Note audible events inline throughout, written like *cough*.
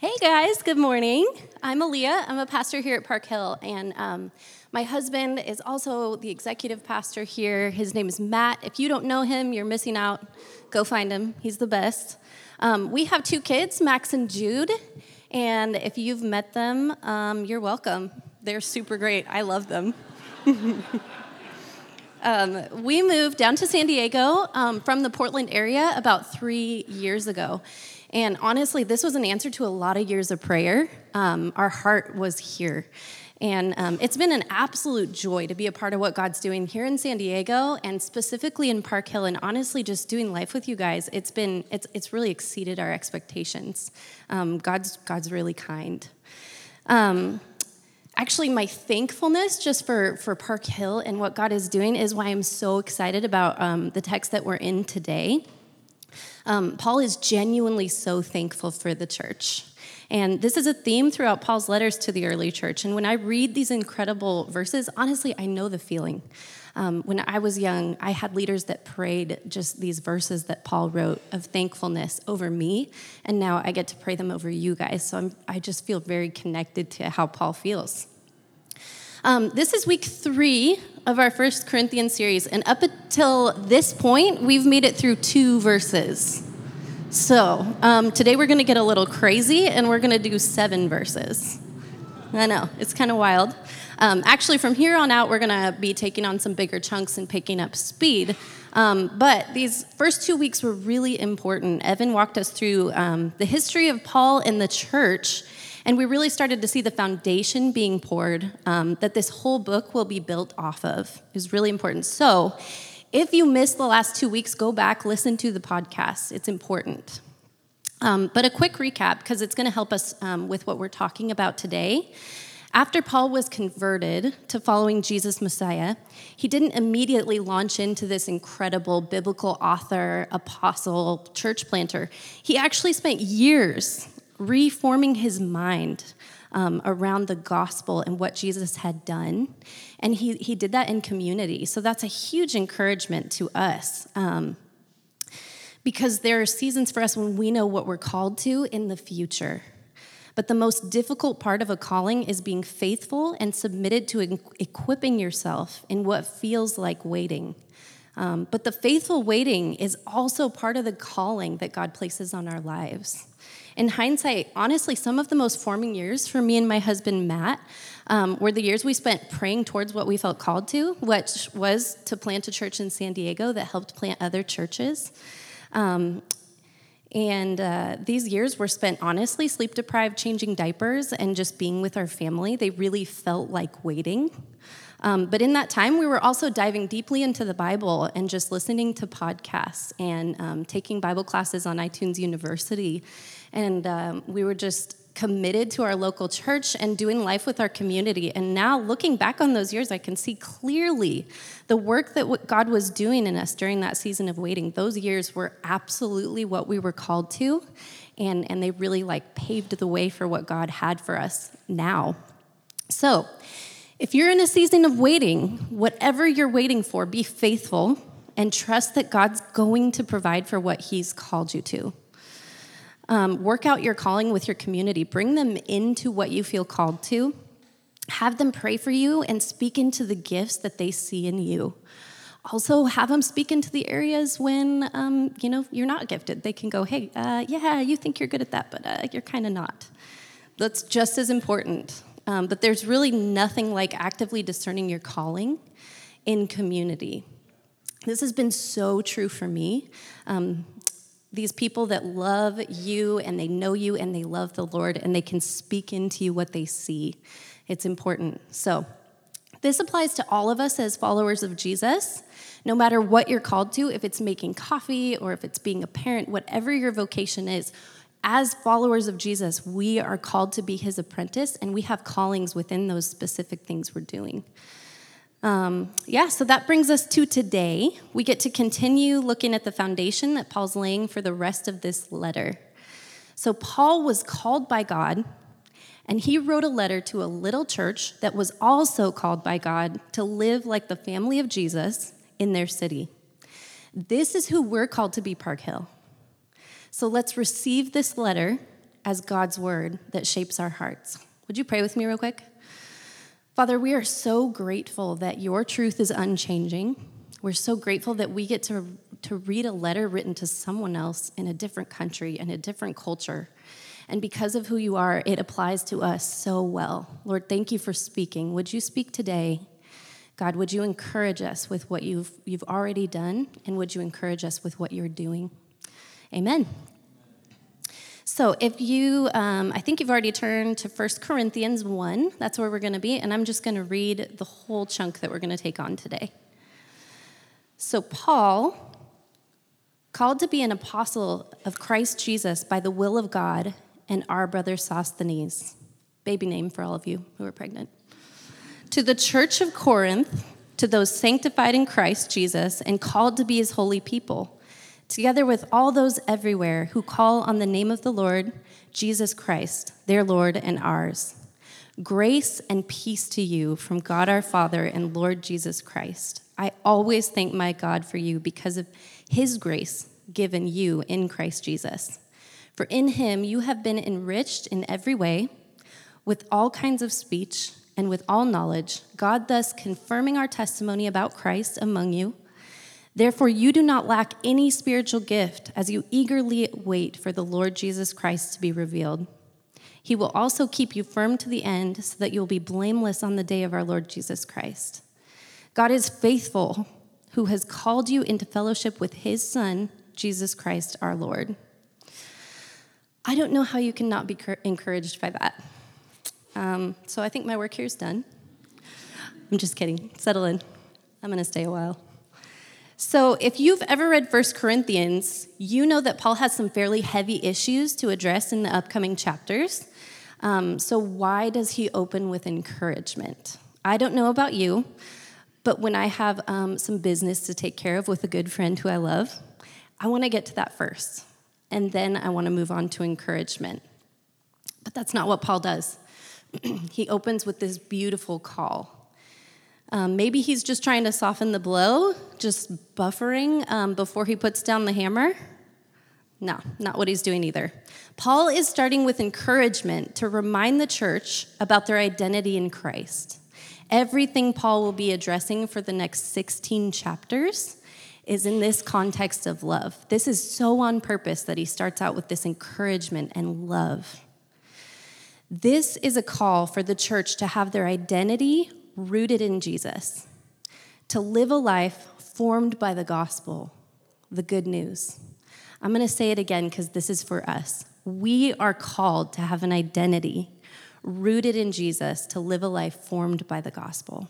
Hey guys, good morning. I'm Aaliyah. I'm a pastor here at Park Hill, and um, my husband is also the executive pastor here. His name is Matt. If you don't know him, you're missing out. Go find him, he's the best. Um, we have two kids, Max and Jude, and if you've met them, um, you're welcome. They're super great. I love them. *laughs* Um, we moved down to San Diego um, from the Portland area about three years ago. And honestly, this was an answer to a lot of years of prayer. Um, our heart was here. And um, it's been an absolute joy to be a part of what God's doing here in San Diego and specifically in Park Hill. And honestly, just doing life with you guys, it's been, it's, it's really exceeded our expectations. Um, God's, God's really kind. Um, actually my thankfulness just for, for park hill and what god is doing is why i'm so excited about um, the text that we're in today um, paul is genuinely so thankful for the church and this is a theme throughout paul's letters to the early church and when i read these incredible verses honestly i know the feeling um, when I was young, I had leaders that prayed just these verses that Paul wrote of thankfulness over me, and now I get to pray them over you guys. So I'm, i just feel very connected to how Paul feels. Um, this is week three of our First Corinthians series, and up until this point, we've made it through two verses. So um, today we're going to get a little crazy, and we're going to do seven verses. I know, it's kind of wild. Um, actually, from here on out, we're going to be taking on some bigger chunks and picking up speed. Um, but these first two weeks were really important. Evan walked us through um, the history of Paul and the church, and we really started to see the foundation being poured um, that this whole book will be built off of. is really important. So, if you missed the last two weeks, go back, listen to the podcast. It's important. Um, but a quick recap, because it's going to help us um, with what we're talking about today. After Paul was converted to following Jesus Messiah, he didn't immediately launch into this incredible biblical author, apostle, church planter. He actually spent years reforming his mind um, around the gospel and what Jesus had done. And he, he did that in community. So that's a huge encouragement to us. Um, because there are seasons for us when we know what we're called to in the future. But the most difficult part of a calling is being faithful and submitted to equipping yourself in what feels like waiting. Um, but the faithful waiting is also part of the calling that God places on our lives. In hindsight, honestly, some of the most forming years for me and my husband Matt um, were the years we spent praying towards what we felt called to, which was to plant a church in San Diego that helped plant other churches. Um, and uh, these years were spent honestly sleep deprived, changing diapers, and just being with our family. They really felt like waiting. Um, but in that time, we were also diving deeply into the Bible and just listening to podcasts and um, taking Bible classes on iTunes University. And um, we were just committed to our local church and doing life with our community. And now, looking back on those years, I can see clearly the work that God was doing in us during that season of waiting. Those years were absolutely what we were called to, and, and they really like paved the way for what God had for us now. So, if you're in a season of waiting, whatever you're waiting for, be faithful and trust that God's going to provide for what He's called you to. Um, work out your calling with your community. Bring them into what you feel called to. Have them pray for you and speak into the gifts that they see in you. Also, have them speak into the areas when um, you know you're not gifted. They can go, "Hey, uh, yeah, you think you're good at that, but uh, you're kind of not." That's just as important. Um, but there's really nothing like actively discerning your calling in community. This has been so true for me. Um, these people that love you and they know you and they love the Lord and they can speak into you what they see. It's important. So, this applies to all of us as followers of Jesus. No matter what you're called to, if it's making coffee or if it's being a parent, whatever your vocation is, as followers of Jesus, we are called to be his apprentice and we have callings within those specific things we're doing. Um, yeah, so that brings us to today. We get to continue looking at the foundation that Paul's laying for the rest of this letter. So, Paul was called by God, and he wrote a letter to a little church that was also called by God to live like the family of Jesus in their city. This is who we're called to be, Park Hill. So, let's receive this letter as God's word that shapes our hearts. Would you pray with me real quick? Father, we are so grateful that your truth is unchanging. We're so grateful that we get to, to read a letter written to someone else in a different country and a different culture. And because of who you are, it applies to us so well. Lord, thank you for speaking. Would you speak today? God, would you encourage us with what you've, you've already done? And would you encourage us with what you're doing? Amen. So, if you, um, I think you've already turned to 1 Corinthians 1, that's where we're going to be, and I'm just going to read the whole chunk that we're going to take on today. So, Paul, called to be an apostle of Christ Jesus by the will of God, and our brother Sosthenes, baby name for all of you who are pregnant, to the church of Corinth, to those sanctified in Christ Jesus and called to be his holy people, together with all those everywhere who call on the name of the Lord Jesus Christ, their Lord and ours. Grace and peace to you from God our Father and Lord Jesus Christ. I always thank my God for you because of his grace given you in Christ Jesus. For in him you have been enriched in every way with all kinds of speech and with all knowledge, God thus confirming our testimony about Christ among you. Therefore, you do not lack any spiritual gift as you eagerly wait for the Lord Jesus Christ to be revealed. He will also keep you firm to the end so that you will be blameless on the day of our Lord Jesus Christ. God is faithful, who has called you into fellowship with his Son, Jesus Christ our Lord. I don't know how you can not be encouraged by that. Um, so I think my work here is done. I'm just kidding. Settle in. I'm going to stay a while. So, if you've ever read 1 Corinthians, you know that Paul has some fairly heavy issues to address in the upcoming chapters. Um, so, why does he open with encouragement? I don't know about you, but when I have um, some business to take care of with a good friend who I love, I want to get to that first. And then I want to move on to encouragement. But that's not what Paul does. *clears throat* he opens with this beautiful call. Um, maybe he's just trying to soften the blow, just buffering um, before he puts down the hammer. No, not what he's doing either. Paul is starting with encouragement to remind the church about their identity in Christ. Everything Paul will be addressing for the next 16 chapters is in this context of love. This is so on purpose that he starts out with this encouragement and love. This is a call for the church to have their identity rooted in Jesus, to live a life formed by the gospel, the good news. I'm going to say it again because this is for us. We are called to have an identity rooted in Jesus to live a life formed by the gospel.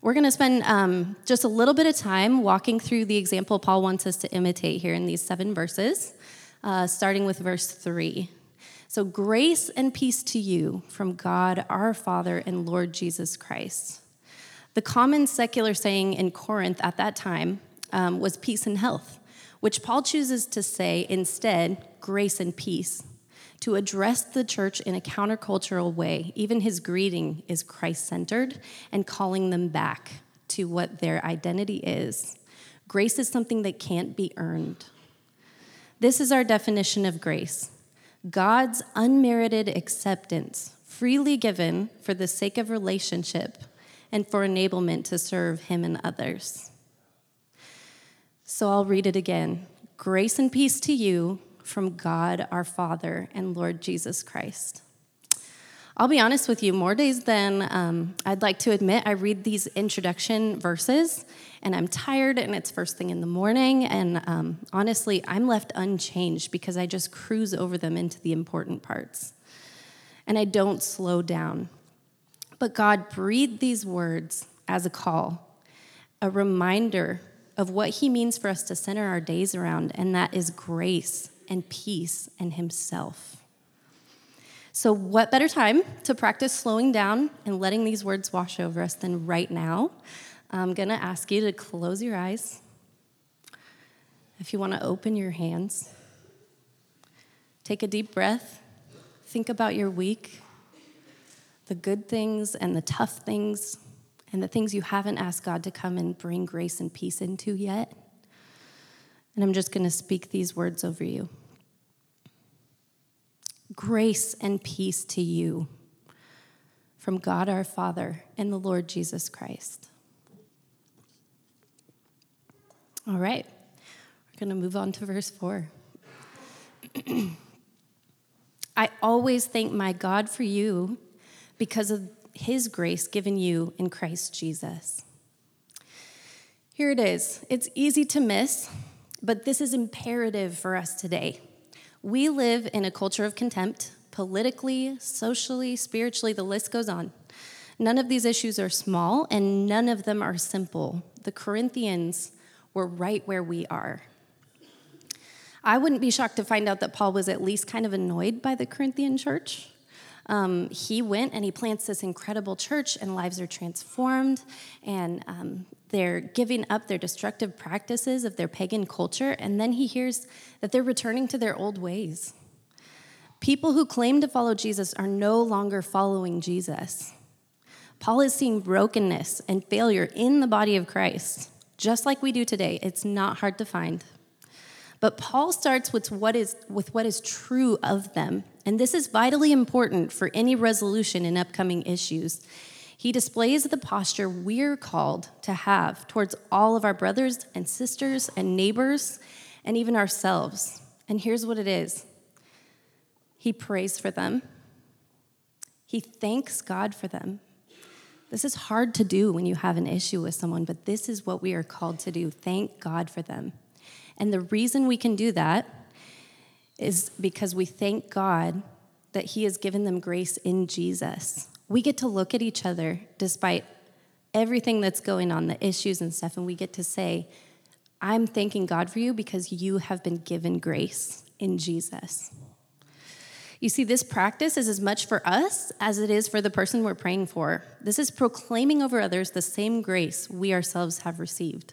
We're going to spend um, just a little bit of time walking through the example Paul wants us to imitate here in these seven verses, uh, starting with verse 3. So, grace and peace to you from God our Father and Lord Jesus Christ. The common secular saying in Corinth at that time um, was peace and health, which Paul chooses to say instead, grace and peace to address the church in a countercultural way. Even his greeting is Christ centered and calling them back to what their identity is. Grace is something that can't be earned. This is our definition of grace God's unmerited acceptance, freely given for the sake of relationship and for enablement to serve Him and others. So I'll read it again. Grace and peace to you from God our Father and Lord Jesus Christ. I'll be honest with you, more days than um, I'd like to admit, I read these introduction verses and I'm tired and it's first thing in the morning. And um, honestly, I'm left unchanged because I just cruise over them into the important parts. And I don't slow down. But God breathed these words as a call, a reminder of what He means for us to center our days around, and that is grace and peace and Himself. So, what better time to practice slowing down and letting these words wash over us than right now? I'm going to ask you to close your eyes. If you want to open your hands, take a deep breath, think about your week, the good things and the tough things, and the things you haven't asked God to come and bring grace and peace into yet. And I'm just going to speak these words over you. Grace and peace to you from God our Father and the Lord Jesus Christ. All right, we're going to move on to verse 4. *clears throat* I always thank my God for you because of his grace given you in Christ Jesus. Here it is. It's easy to miss, but this is imperative for us today. We live in a culture of contempt, politically, socially, spiritually, the list goes on. None of these issues are small and none of them are simple. The Corinthians were right where we are. I wouldn't be shocked to find out that Paul was at least kind of annoyed by the Corinthian church. Um, he went and he plants this incredible church, and lives are transformed, and um, they're giving up their destructive practices of their pagan culture. And then he hears that they're returning to their old ways. People who claim to follow Jesus are no longer following Jesus. Paul is seeing brokenness and failure in the body of Christ, just like we do today. It's not hard to find. But Paul starts with what is, with what is true of them. And this is vitally important for any resolution in upcoming issues. He displays the posture we're called to have towards all of our brothers and sisters and neighbors and even ourselves. And here's what it is He prays for them, He thanks God for them. This is hard to do when you have an issue with someone, but this is what we are called to do. Thank God for them. And the reason we can do that is because we thank God that He has given them grace in Jesus. We get to look at each other despite everything that's going on, the issues and stuff, and we get to say, I'm thanking God for you because you have been given grace in Jesus. You see, this practice is as much for us as it is for the person we're praying for. This is proclaiming over others the same grace we ourselves have received.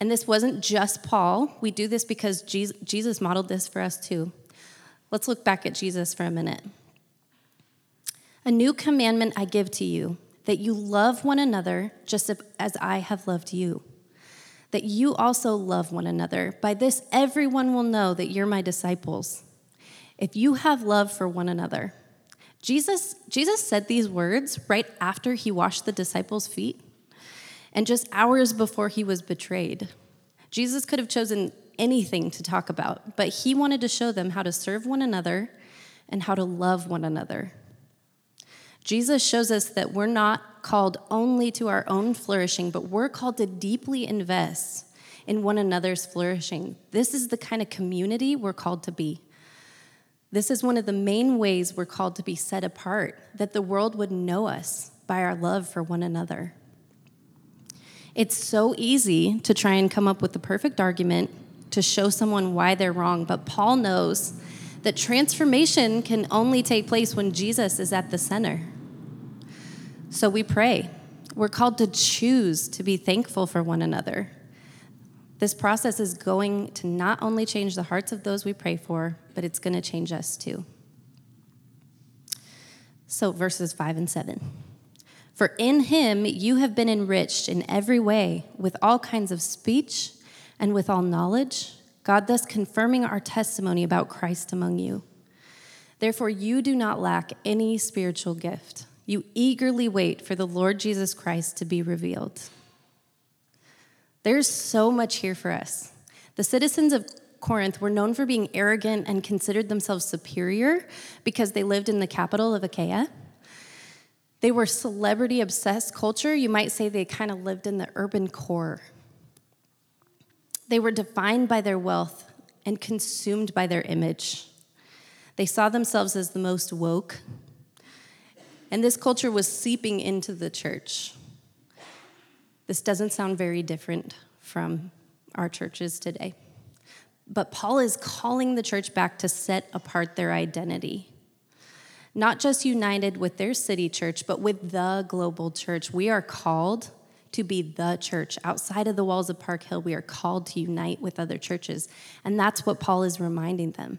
And this wasn't just Paul. We do this because Jesus modeled this for us too. Let's look back at Jesus for a minute. A new commandment I give to you that you love one another just as I have loved you. That you also love one another. By this, everyone will know that you're my disciples. If you have love for one another. Jesus, Jesus said these words right after he washed the disciples' feet and just hours before he was betrayed. Jesus could have chosen anything to talk about, but he wanted to show them how to serve one another and how to love one another. Jesus shows us that we're not called only to our own flourishing, but we're called to deeply invest in one another's flourishing. This is the kind of community we're called to be. This is one of the main ways we're called to be set apart, that the world would know us by our love for one another. It's so easy to try and come up with the perfect argument to show someone why they're wrong, but Paul knows that transformation can only take place when Jesus is at the center. So we pray. We're called to choose to be thankful for one another. This process is going to not only change the hearts of those we pray for, but it's going to change us too. So, verses 5 and 7. For in him you have been enriched in every way with all kinds of speech and with all knowledge, God thus confirming our testimony about Christ among you. Therefore, you do not lack any spiritual gift. You eagerly wait for the Lord Jesus Christ to be revealed. There's so much here for us. The citizens of Corinth were known for being arrogant and considered themselves superior because they lived in the capital of Achaia. They were celebrity obsessed culture. You might say they kind of lived in the urban core. They were defined by their wealth and consumed by their image. They saw themselves as the most woke. And this culture was seeping into the church. This doesn't sound very different from our churches today. But Paul is calling the church back to set apart their identity not just united with their city church, but with the global church. We are called to be the church. Outside of the walls of Park Hill, we are called to unite with other churches. And that's what Paul is reminding them.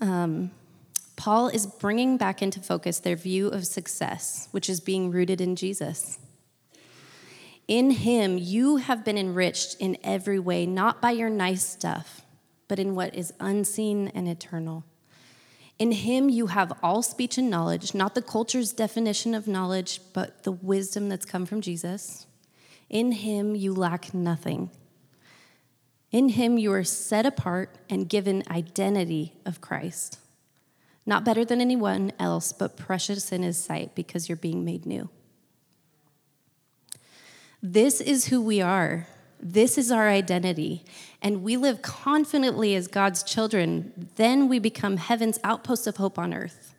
Um, Paul is bringing back into focus their view of success, which is being rooted in Jesus. In him, you have been enriched in every way, not by your nice stuff but in what is unseen and eternal. In him you have all speech and knowledge, not the culture's definition of knowledge, but the wisdom that's come from Jesus. In him you lack nothing. In him you are set apart and given identity of Christ. Not better than anyone else, but precious in his sight because you're being made new. This is who we are. This is our identity. And we live confidently as God's children. Then we become heaven's outpost of hope on earth.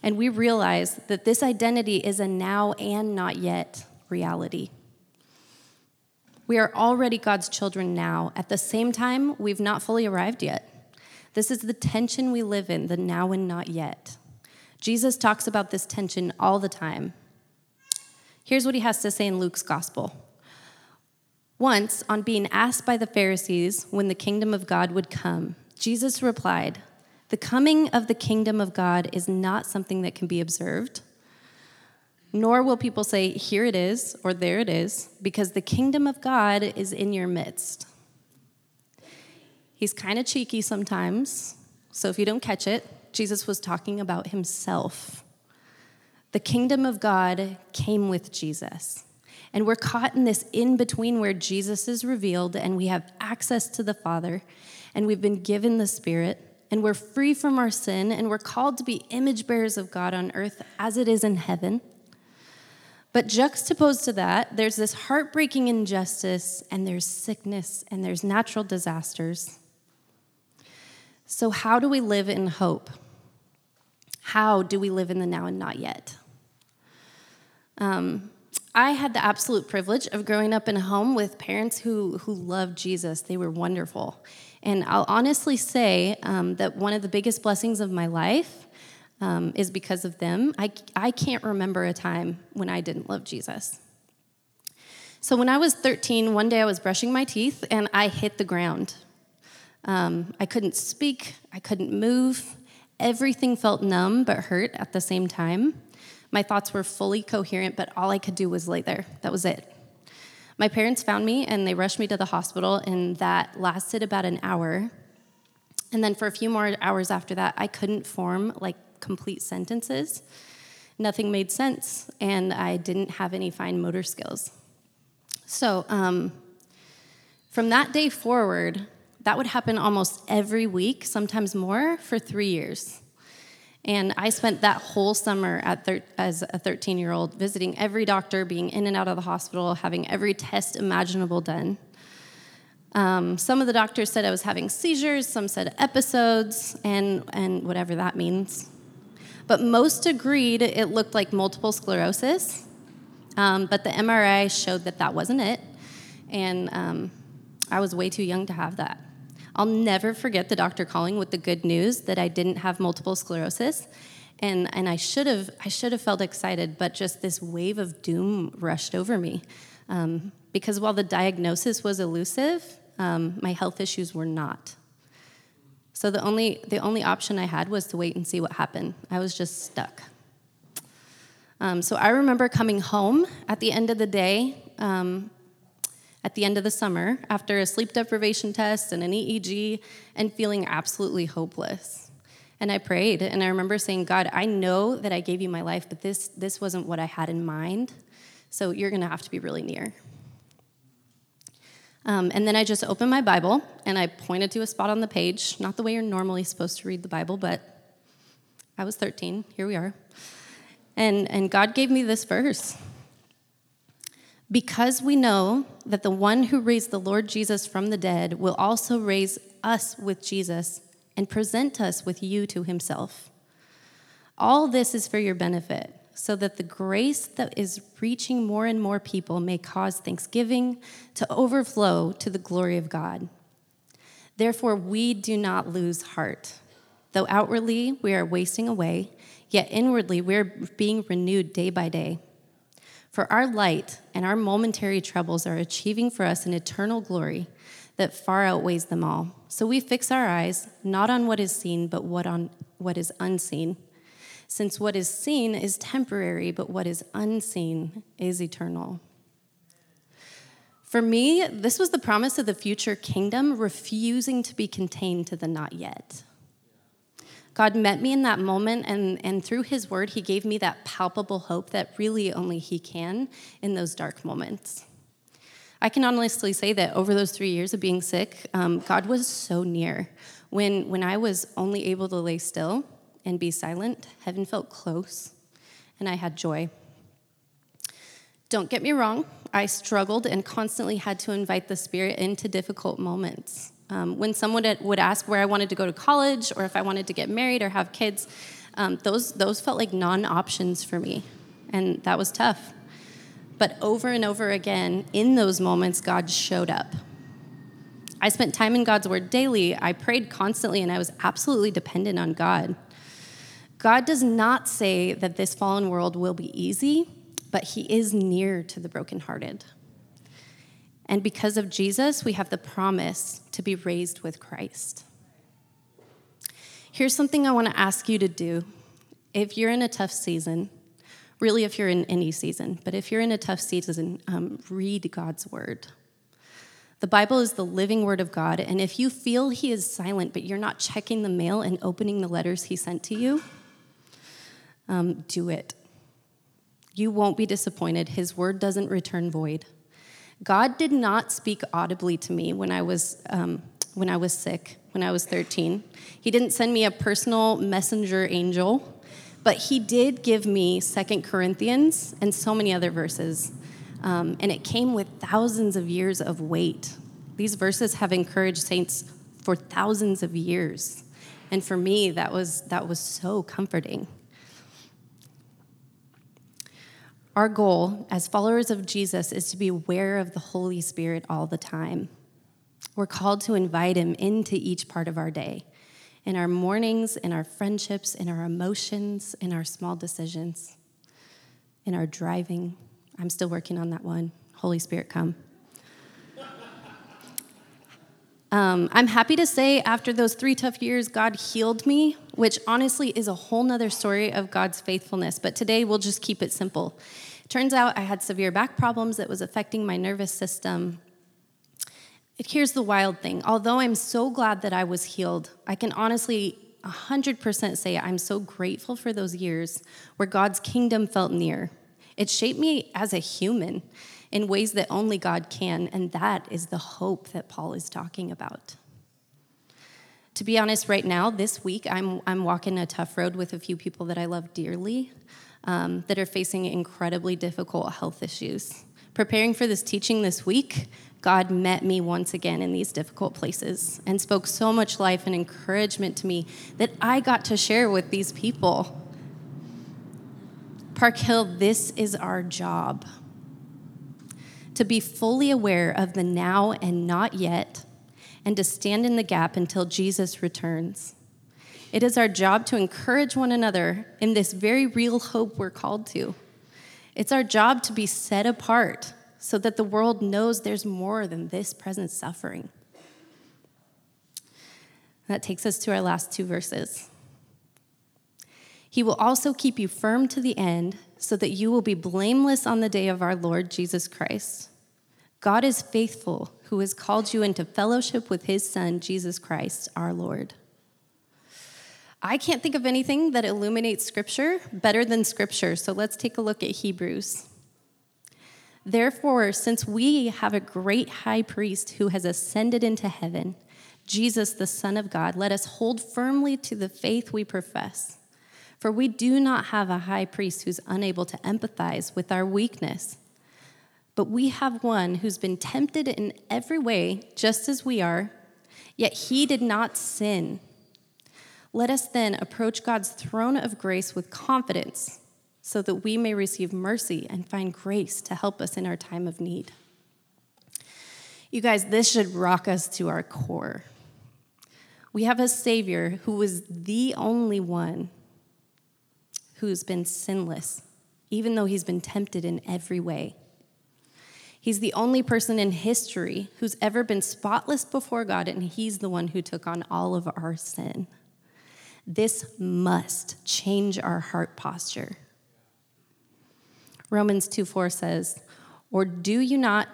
And we realize that this identity is a now and not yet reality. We are already God's children now. At the same time, we've not fully arrived yet. This is the tension we live in, the now and not yet. Jesus talks about this tension all the time. Here's what he has to say in Luke's gospel. Once, on being asked by the Pharisees when the kingdom of God would come, Jesus replied, The coming of the kingdom of God is not something that can be observed, nor will people say, Here it is, or there it is, because the kingdom of God is in your midst. He's kind of cheeky sometimes, so if you don't catch it, Jesus was talking about himself. The kingdom of God came with Jesus. And we're caught in this in between where Jesus is revealed and we have access to the Father and we've been given the Spirit and we're free from our sin and we're called to be image bearers of God on earth as it is in heaven. But juxtaposed to that, there's this heartbreaking injustice and there's sickness and there's natural disasters. So, how do we live in hope? How do we live in the now and not yet? Um, I had the absolute privilege of growing up in a home with parents who, who loved Jesus. They were wonderful. And I'll honestly say um, that one of the biggest blessings of my life um, is because of them. I, I can't remember a time when I didn't love Jesus. So when I was 13, one day I was brushing my teeth and I hit the ground. Um, I couldn't speak, I couldn't move. Everything felt numb but hurt at the same time. My thoughts were fully coherent, but all I could do was lay there. That was it. My parents found me and they rushed me to the hospital, and that lasted about an hour. And then for a few more hours after that, I couldn't form like complete sentences. Nothing made sense, and I didn't have any fine motor skills. So, um, from that day forward, that would happen almost every week, sometimes more, for three years. And I spent that whole summer thir- as a 13 year old visiting every doctor, being in and out of the hospital, having every test imaginable done. Um, some of the doctors said I was having seizures, some said episodes, and, and whatever that means. But most agreed it looked like multiple sclerosis, um, but the MRI showed that that wasn't it, and um, I was way too young to have that. I'll never forget the doctor calling with the good news that I didn't have multiple sclerosis. And, and I should have I should have felt excited, but just this wave of doom rushed over me. Um, because while the diagnosis was elusive, um, my health issues were not. So the only the only option I had was to wait and see what happened. I was just stuck. Um, so I remember coming home at the end of the day um, at the end of the summer after a sleep deprivation test and an EEG and feeling absolutely hopeless. And I prayed and I remember saying, God, I know that I gave you my life, but this, this wasn't what I had in mind. So you're going to have to be really near. Um, and then I just opened my Bible and I pointed to a spot on the page, not the way you're normally supposed to read the Bible, but I was 13. Here we are. And, and God gave me this verse. Because we know that the one who raised the Lord Jesus from the dead will also raise us with Jesus and present us with you to himself. All this is for your benefit, so that the grace that is reaching more and more people may cause thanksgiving to overflow to the glory of God. Therefore, we do not lose heart. Though outwardly we are wasting away, yet inwardly we are being renewed day by day. For our light and our momentary troubles are achieving for us an eternal glory that far outweighs them all. So we fix our eyes not on what is seen, but what on what is unseen. Since what is seen is temporary, but what is unseen is eternal. For me, this was the promise of the future kingdom refusing to be contained to the not yet. God met me in that moment, and, and through His word, He gave me that palpable hope that really only He can in those dark moments. I can honestly say that over those three years of being sick, um, God was so near. When, when I was only able to lay still and be silent, heaven felt close, and I had joy. Don't get me wrong, I struggled and constantly had to invite the Spirit into difficult moments. Um, when someone would ask where I wanted to go to college or if I wanted to get married or have kids, um, those, those felt like non options for me, and that was tough. But over and over again, in those moments, God showed up. I spent time in God's Word daily. I prayed constantly, and I was absolutely dependent on God. God does not say that this fallen world will be easy, but He is near to the brokenhearted. And because of Jesus, we have the promise to be raised with Christ. Here's something I want to ask you to do. If you're in a tough season, really, if you're in any season, but if you're in a tough season, um, read God's word. The Bible is the living word of God, and if you feel He is silent, but you're not checking the mail and opening the letters He sent to you, um, do it. You won't be disappointed. His word doesn't return void. God did not speak audibly to me when I was um, when I was sick, when I was 13. He didn't send me a personal messenger angel, but he did give me Second Corinthians and so many other verses. Um, and it came with thousands of years of weight. These verses have encouraged saints for thousands of years. And for me, that was, that was so comforting. Our goal as followers of Jesus is to be aware of the Holy Spirit all the time. We're called to invite Him into each part of our day, in our mornings, in our friendships, in our emotions, in our small decisions, in our driving. I'm still working on that one. Holy Spirit, come. Um, I'm happy to say, after those three tough years, God healed me, which honestly is a whole nother story of God's faithfulness. But today we'll just keep it simple. Turns out I had severe back problems that was affecting my nervous system. Here's the wild thing although I'm so glad that I was healed, I can honestly 100% say I'm so grateful for those years where God's kingdom felt near. It shaped me as a human in ways that only God can, and that is the hope that Paul is talking about. To be honest, right now, this week, I'm, I'm walking a tough road with a few people that I love dearly um, that are facing incredibly difficult health issues. Preparing for this teaching this week, God met me once again in these difficult places and spoke so much life and encouragement to me that I got to share with these people. Park Hill, this is our job to be fully aware of the now and not yet, and to stand in the gap until Jesus returns. It is our job to encourage one another in this very real hope we're called to. It's our job to be set apart so that the world knows there's more than this present suffering. That takes us to our last two verses. He will also keep you firm to the end so that you will be blameless on the day of our Lord Jesus Christ. God is faithful, who has called you into fellowship with his Son, Jesus Christ, our Lord. I can't think of anything that illuminates Scripture better than Scripture, so let's take a look at Hebrews. Therefore, since we have a great high priest who has ascended into heaven, Jesus, the Son of God, let us hold firmly to the faith we profess. For we do not have a high priest who's unable to empathize with our weakness, but we have one who's been tempted in every way, just as we are, yet he did not sin. Let us then approach God's throne of grace with confidence so that we may receive mercy and find grace to help us in our time of need. You guys, this should rock us to our core. We have a Savior who was the only one who's been sinless, even though he's been tempted in every way. He's the only person in history who's ever been spotless before God, and he's the one who took on all of our sin. This must change our heart posture. Romans 2 4 says, Or do you not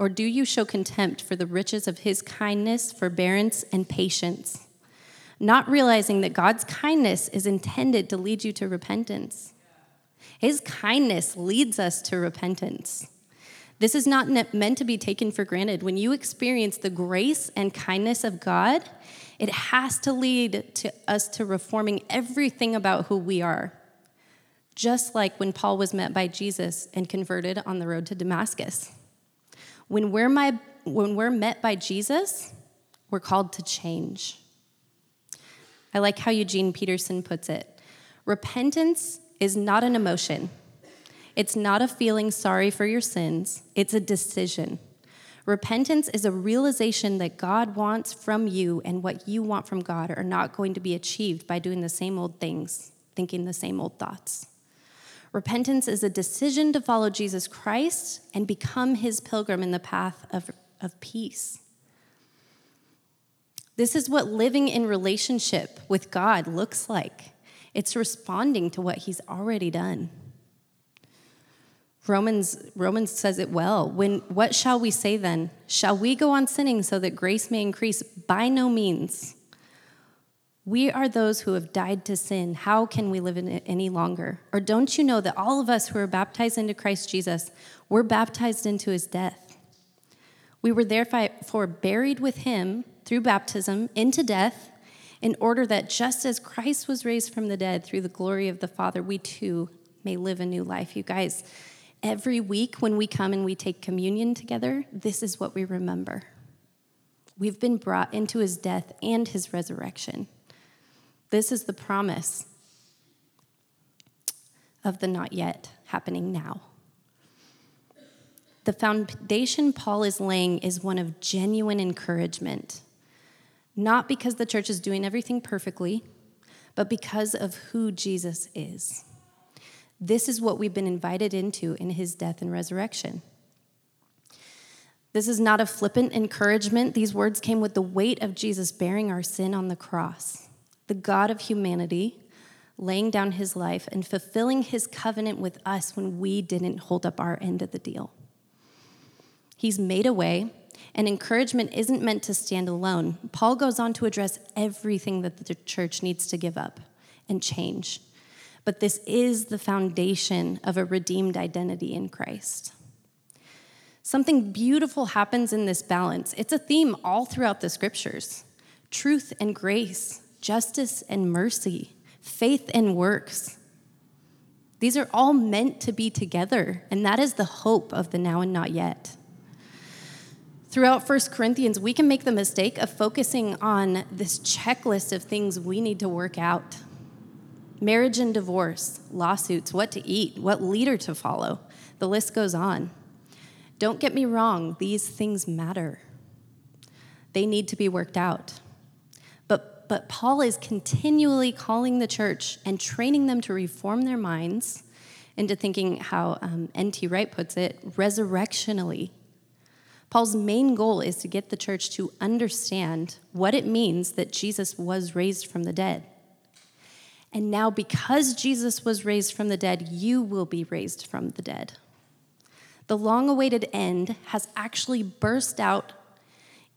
or do you show contempt for the riches of his kindness, forbearance, and patience, not realizing that God's kindness is intended to lead you to repentance? His kindness leads us to repentance. This is not meant to be taken for granted. When you experience the grace and kindness of God, it has to lead to us to reforming everything about who we are. Just like when Paul was met by Jesus and converted on the road to Damascus. When we're, my, when we're met by Jesus, we're called to change. I like how Eugene Peterson puts it repentance is not an emotion, it's not a feeling sorry for your sins, it's a decision. Repentance is a realization that God wants from you and what you want from God are not going to be achieved by doing the same old things, thinking the same old thoughts. Repentance is a decision to follow Jesus Christ and become his pilgrim in the path of, of peace. This is what living in relationship with God looks like. It's responding to what he's already done. Romans, Romans says it well. When, what shall we say then? Shall we go on sinning so that grace may increase? By no means. We are those who have died to sin. How can we live in it any longer? Or don't you know that all of us who are baptized into Christ Jesus were baptized into his death? We were therefore buried with him through baptism into death, in order that just as Christ was raised from the dead through the glory of the Father, we too may live a new life. You guys, Every week when we come and we take communion together, this is what we remember. We've been brought into his death and his resurrection. This is the promise of the not yet happening now. The foundation Paul is laying is one of genuine encouragement, not because the church is doing everything perfectly, but because of who Jesus is. This is what we've been invited into in his death and resurrection. This is not a flippant encouragement. These words came with the weight of Jesus bearing our sin on the cross. The God of humanity laying down his life and fulfilling his covenant with us when we didn't hold up our end of the deal. He's made a way, and encouragement isn't meant to stand alone. Paul goes on to address everything that the church needs to give up and change but this is the foundation of a redeemed identity in Christ. Something beautiful happens in this balance. It's a theme all throughout the scriptures truth and grace, justice and mercy, faith and works. These are all meant to be together, and that is the hope of the now and not yet. Throughout 1 Corinthians, we can make the mistake of focusing on this checklist of things we need to work out marriage and divorce, lawsuits, what to eat, what leader to follow. The list goes on. Don't get me wrong, these things matter. They need to be worked out. But, but Paul is continually calling the church and training them to reform their minds into thinking how um, N.T. Wright puts it, resurrectionally. Paul's main goal is to get the church to understand what it means that Jesus was raised from the dead. And now, because Jesus was raised from the dead, you will be raised from the dead. The long awaited end has actually burst out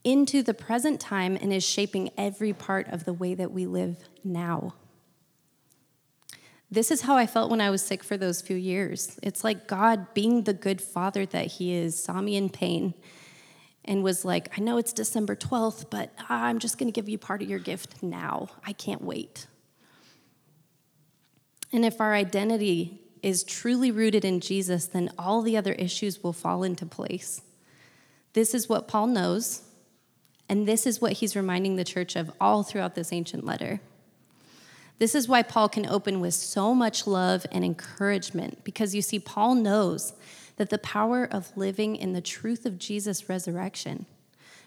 into the present time and is shaping every part of the way that we live now. This is how I felt when I was sick for those few years. It's like God, being the good father that He is, saw me in pain and was like, I know it's December 12th, but I'm just going to give you part of your gift now. I can't wait. And if our identity is truly rooted in Jesus, then all the other issues will fall into place. This is what Paul knows, and this is what he's reminding the church of all throughout this ancient letter. This is why Paul can open with so much love and encouragement, because you see, Paul knows that the power of living in the truth of Jesus' resurrection.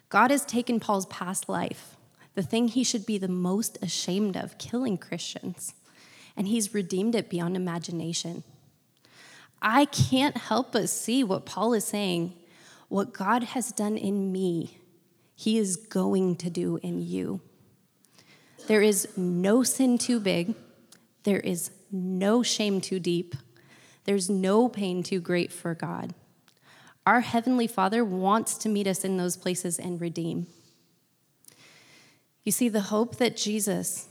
God has taken Paul's past life, the thing he should be the most ashamed of, killing Christians and He's redeemed it beyond imagination. I can't help but see what Paul is saying. What God has done in me, He is going to do in you. There is no sin too big, there is no shame too deep, there's no pain too great for God. Our Heavenly Father wants to meet us in those places and redeem. You see, the hope that Jesus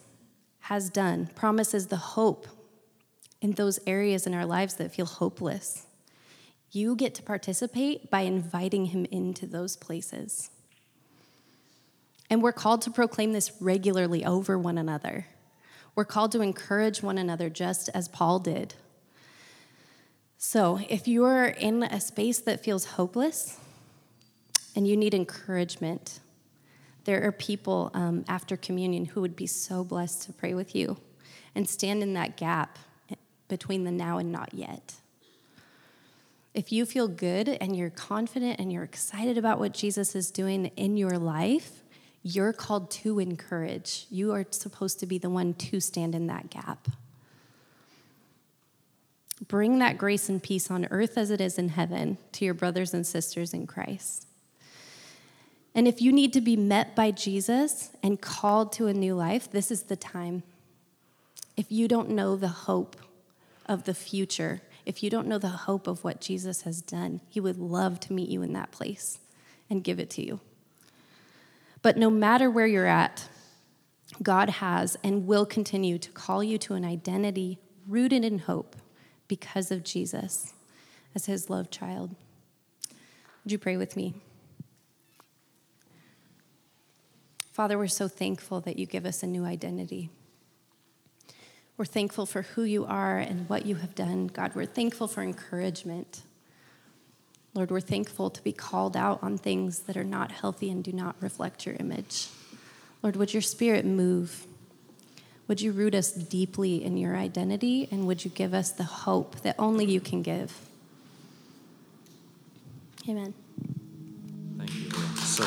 has done promises the hope in those areas in our lives that feel hopeless. You get to participate by inviting him into those places. And we're called to proclaim this regularly over one another. We're called to encourage one another just as Paul did. So, if you are in a space that feels hopeless and you need encouragement, there are people um, after communion who would be so blessed to pray with you and stand in that gap between the now and not yet. If you feel good and you're confident and you're excited about what Jesus is doing in your life, you're called to encourage. You are supposed to be the one to stand in that gap. Bring that grace and peace on earth as it is in heaven to your brothers and sisters in Christ. And if you need to be met by Jesus and called to a new life, this is the time. If you don't know the hope of the future, if you don't know the hope of what Jesus has done, He would love to meet you in that place and give it to you. But no matter where you're at, God has and will continue to call you to an identity rooted in hope because of Jesus as His loved child. Would you pray with me? Father, we're so thankful that you give us a new identity. We're thankful for who you are and what you have done. God, we're thankful for encouragement. Lord, we're thankful to be called out on things that are not healthy and do not reflect your image. Lord, would your spirit move? Would you root us deeply in your identity? And would you give us the hope that only you can give? Amen. Thank you. So